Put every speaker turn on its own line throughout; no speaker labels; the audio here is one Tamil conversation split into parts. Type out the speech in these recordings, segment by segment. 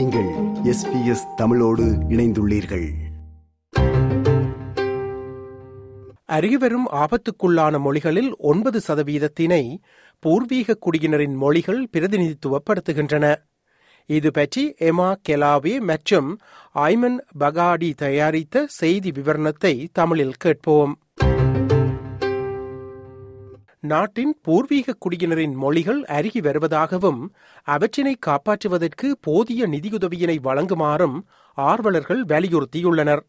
நீங்கள் எஸ்பிஎஸ் தமிழோடு இணைந்துள்ளீர்கள்.
அருகிவரும் ஆபத்துக்குள்ளான மொழிகளில் ஒன்பது சதவீதத்தினை பூர்வீக குடியினரின் மொழிகள் பிரதிநிதித்துவப்படுத்துகின்றன. இது பற்றி எமா கெலாவே மற்றும் ஐமன் பகாடி தயாரித்த செய்தி விவரணத்தை தமிழில் கேட்போம். நாட்டின் பூர்வீக குடியினரின் மொழிகள் அருகி வருவதாகவும் அவற்றினை காப்பாற்றுவதற்கு போதிய நிதியுதவியினை வழங்குமாறும் ஆர்வலர்கள் வலியுறுத்தியுள்ளனர்.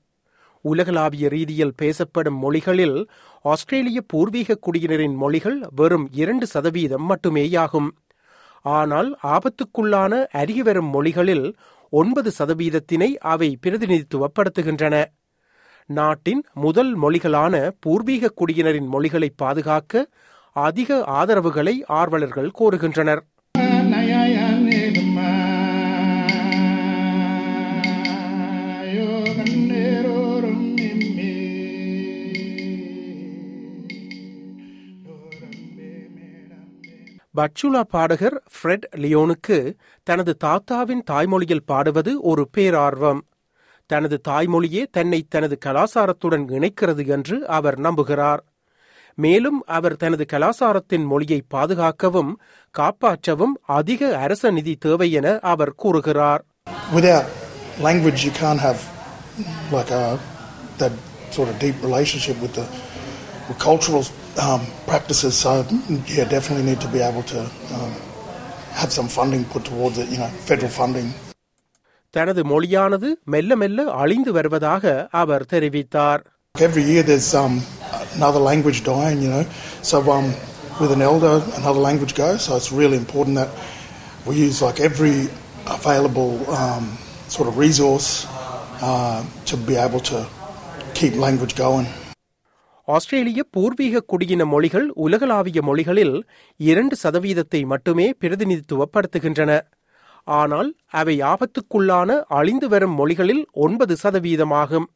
உலகளாவிய ரீதியில் பேசப்படும் மொழிகளில் ஆஸ்திரேலிய பூர்வீக குடியினரின் மொழிகள் வெறும் இரண்டு சதவீதம் மட்டுமேயாகும். ஆனால் ஆபத்துக்குள்ளான அருகிவரும் மொழிகளில் ஒன்பது சதவீதத்தினை அவை பிரதிநிதித்துவப்படுத்துகின்றன. நாட்டின் முதல் மொழிகளான பூர்வீக குடியினரின் மொழிகளை பாதுகாக்க அதிக ஆதரவுகளை ஆர்வலர்கள் கோருகின்றனர். பச்சுலா பாடகர் ஃப்ரெட் லியோனுக்கு தனது தாத்தாவின் தாய்மொழியில் பாடுவது ஒரு பேரார்வம். தனது தாய்மொழியே தன்னை தனது கலாசாரத்துடன் இணைக்கிறது என்று அவர் நம்புகிறார். மேலும் அவர் தனது கலாசாரத்தின் மொழியை பாதுகாக்கவும் காப்பாற்றவும் அதிக அரச நிதி தேவை என அவர் கூறுகிறார்
Without language, you can't have like a, that sort of deep relationship with the with cultural um, practices. So, yeah, definitely need to be able to um, have some funding put towards it. You know, federal funding.
தனது மொழியானது மெல்ல மெல்ல அழிந்து வருவதாக அவர் தெரிவித்தார்
Every year there's um, another language dying, you know. So um, with an elder, another language goes. So it's really important that we use like every available um, sort of resource uh, to be able to keep language going.
ஆஸ்திரேலிய பூர்வீக குடியின மொழிகள் உலகளாவிய மொழிகளில் இரண்டு சதவீதத்தை மட்டுமே பிரதிநிதித்துவப்படுத்துகின்றன ஆனால் அவை ஆபத்துக்குள்ளான அழிந்து வரும் மொழிகளில் ஒன்பது சதவீதமாகும்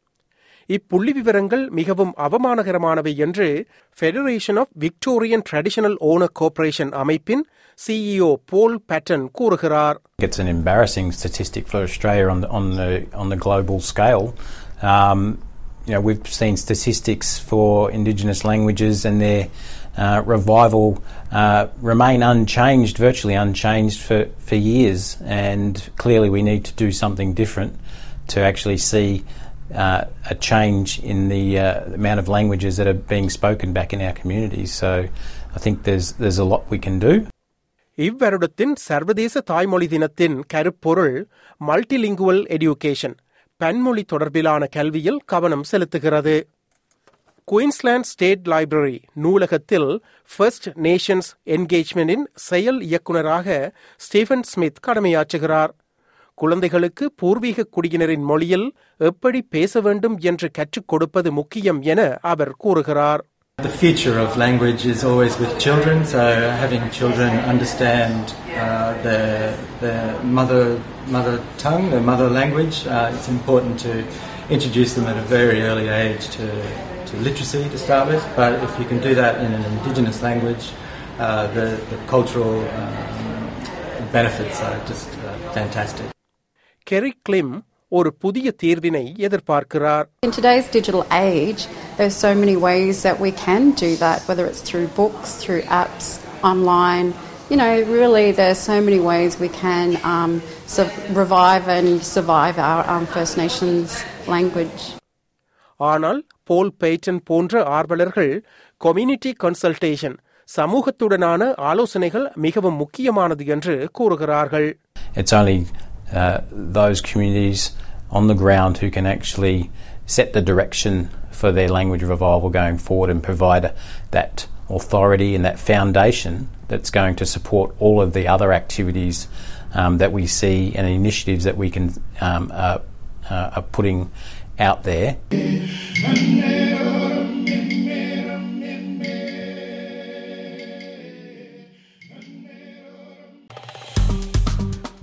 இப்புள்ளி விவரங்கள் மிகவும் அவமானகரமானவை என்று federation of Victorian traditional owner corporation அமைப்பின் சிஇஓ போல் பேட்டன் கூறுகிறார்
It's an embarrassing statistic for Australia on the on the on the global scale. Um, you know, we've seen statistics for Indigenous languages and their uh, revival uh, remain unchanged, virtually unchanged for, for years. And clearly, we need to do something different to actually see uh, a change in the uh, amount of languages that are being spoken back in our communities. So, I think there's there's a lot we can do.
இவ்வருடத்தின் சர்வதேச தாய்மொழி தினத்தின் கருப்பொருள் மல்டிலிங்குவல் எடுகேஷன் பன்மொழி தொடர்பிலான கல்வியில் கவனம் செலுத்துகிறது குயின்ஸ்லாந்து ஸ்டேட் லைப்ரரி நூலகத்தில் ஃபர்ஸ்ட் நேஷன்ஸ் என்கேஜ்மெண்டின் செயல் இயக்குநராக ஸ்டீஃபன் ஸ்மித் கடமையாற்றுகிறார் குழந்தைகளுக்கு பூர்வீக குடியினரின் மொழியில் எப்படி பேச வேண்டும் என்று கற்றுக் கொடுப்பது முக்கியம் என அவர் கூறுகிறார்
The future of language is always with children, so having children understand uh, their, their mother, mother tongue, their mother language, uh, it's important to introduce them at a very early age to, to literacy to start with. But if you can do that in an Indigenous language, uh, the, the cultural um, benefits are just uh, fantastic.
Kerry Klim ஒரு புதிய தீர்வினை எதிர்பார்க்கிறார்
In today's digital age, there's so many ways that we can do that, whether it's through books, through apps, online. You know, really, there's so many ways we can um, revive and survive our um, First Nations language.
ஆனால் போல் பெய்டன் போன்ற ஆர்வலர்கள் கம்யூனிட்டி கன்சல்டேஷன் சமூகத்துடனான ஆலோசனைகள் மிகவும் முக்கியமானது என்று கூறுகிறார்கள்
It's only uh, those communities on the ground who can actually set the direction for their language revival going forward and provide that authority and that foundation that's going to support all of the other activities um, that we see and initiatives that we can um, uh, uh, are putting out there.